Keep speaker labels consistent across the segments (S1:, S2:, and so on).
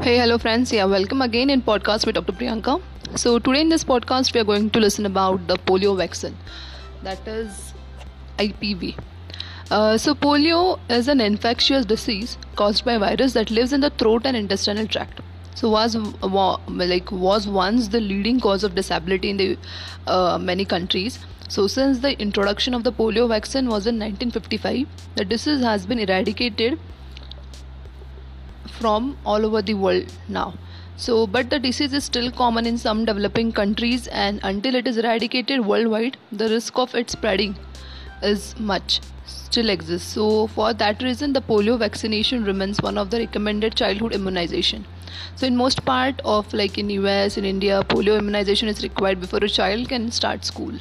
S1: Hey, hello friends. Yeah, welcome again in podcast with Dr. Priyanka. So today in this podcast we are going to listen about the polio vaccine, that is IPV. Uh, so polio is an infectious disease caused by virus that lives in the throat and intestinal tract. So was like was once the leading cause of disability in the uh, many countries. So since the introduction of the polio vaccine was in 1955, the disease has been eradicated from all over the world now. So, but the disease is still common in some developing countries, and until it is eradicated worldwide, the risk of its spreading is much still exists. So, for that reason, the polio vaccination remains one of the recommended childhood immunization. So, in most part of like in US, in India, polio immunization is required before a child can start school.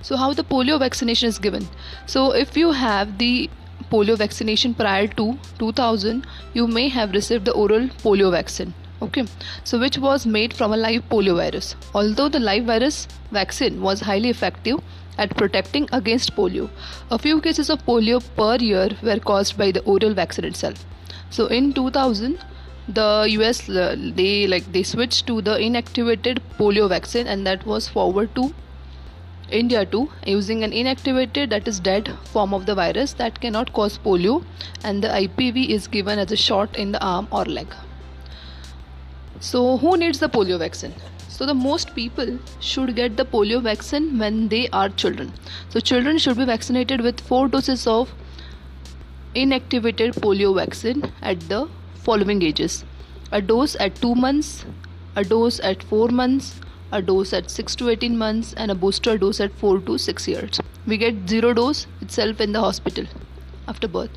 S1: So, how the polio vaccination is given? So, if you have the polio vaccination prior to 2000 you may have received the oral polio vaccine. Okay. So which was made from a live polio virus. Although the live virus vaccine was highly effective at protecting against polio a few cases of polio per year were caused by the oral vaccine itself. So in 2000 the us uh, they like they switched to the inactivated polio vaccine and that was forward to India too using an inactivated that is dead form of the virus that cannot cause polio and the IPV is given as a shot in the arm or leg. So who needs the polio vaccine? So the most people should get the polio vaccine when they are children. So children should be vaccinated with 4 doses of inactivated polio vaccine at the following ages. A dose at 2 months, a dose at 4 months, a dose at 6 to 18 months and a booster dose at 4 to 6 years. We get zero dose itself in the hospital after birth.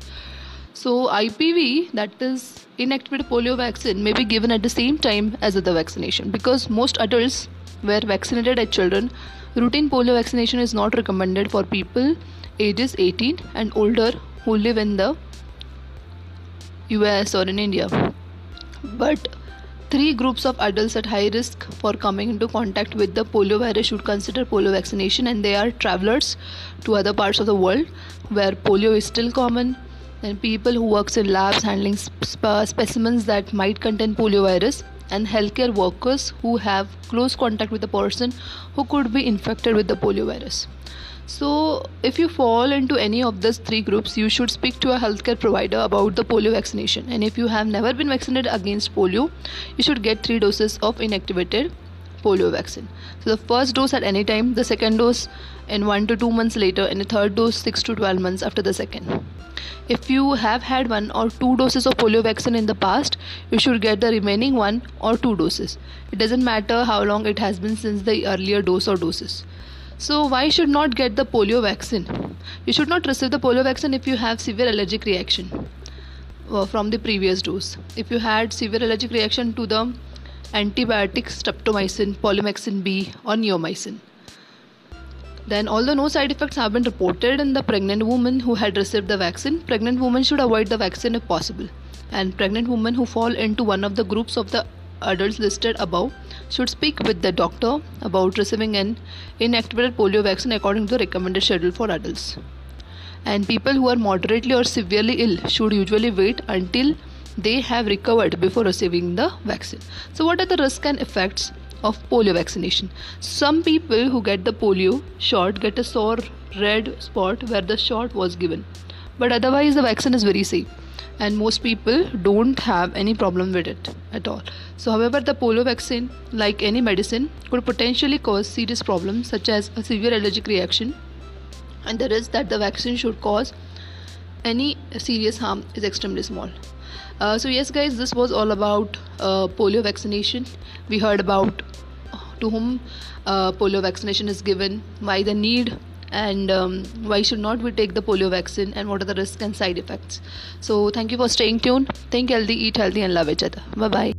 S1: So IPV that is inactivated polio vaccine may be given at the same time as other vaccination because most adults were vaccinated as children. Routine polio vaccination is not recommended for people ages 18 and older who live in the US or in India. But Three groups of adults at high risk for coming into contact with the polio virus should consider polio vaccination, and they are travelers to other parts of the world where polio is still common, and people who works in labs handling sp- specimens that might contain polio virus, and healthcare workers who have close contact with a person who could be infected with the polio virus. So, if you fall into any of these three groups, you should speak to a healthcare provider about the polio vaccination. And if you have never been vaccinated against polio, you should get three doses of inactivated polio vaccine. So, the first dose at any time, the second dose in one to two months later, and the third dose six to 12 months after the second. If you have had one or two doses of polio vaccine in the past, you should get the remaining one or two doses. It doesn't matter how long it has been since the earlier dose or doses. So, why should not get the polio vaccine? You should not receive the polio vaccine if you have severe allergic reaction uh, from the previous dose. If you had severe allergic reaction to the antibiotic streptomycin, polymyxin B, or neomycin. Then, although no side effects have been reported in the pregnant woman who had received the vaccine, pregnant women should avoid the vaccine if possible. And pregnant women who fall into one of the groups of the adults listed above should speak with the doctor about receiving an inactivated polio vaccine according to the recommended schedule for adults. And people who are moderately or severely ill should usually wait until they have recovered before receiving the vaccine. So, what are the risks and effects of polio vaccination? Some people who get the polio shot get a sore red spot where the shot was given, but otherwise, the vaccine is very safe and most people don't have any problem with it at all. So however the polio vaccine like any medicine could potentially cause serious problems such as a severe allergic reaction and the risk that the vaccine should cause any serious harm is extremely small. Uh, so yes guys this was all about uh, polio vaccination. We heard about to whom uh, polio vaccination is given why the need and um, why should not we take the polio vaccine and what are the risks and side effects? So thank you for staying tuned. Think healthy eat healthy and love each other. Bye bye